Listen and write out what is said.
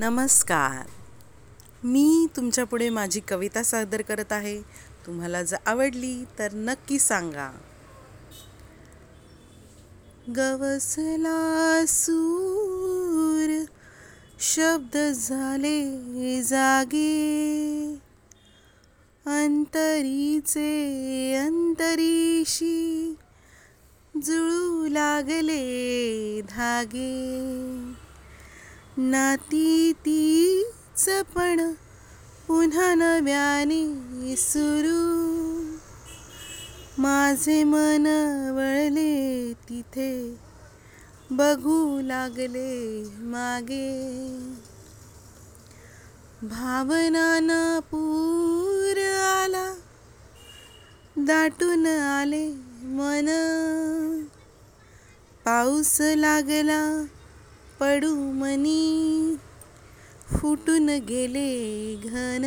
नमस्कार. मी तुमच्यापुढे माझी कविता सादर करत आहे. तुम्हाला जर आवडली तर नक्की सांगा. गवसला सूर शब्द झाले जागे. अंतरीचे अंतरीशी जुळू लागले धागे. नाती तीच पण पुन्हा नव्याने सुरू. माझे मन वळले तिथे बघू लागले मागे. भावनानं पूर आला दाटून आले मन. पाऊस लागला पडू मनी फुटून गेले घन.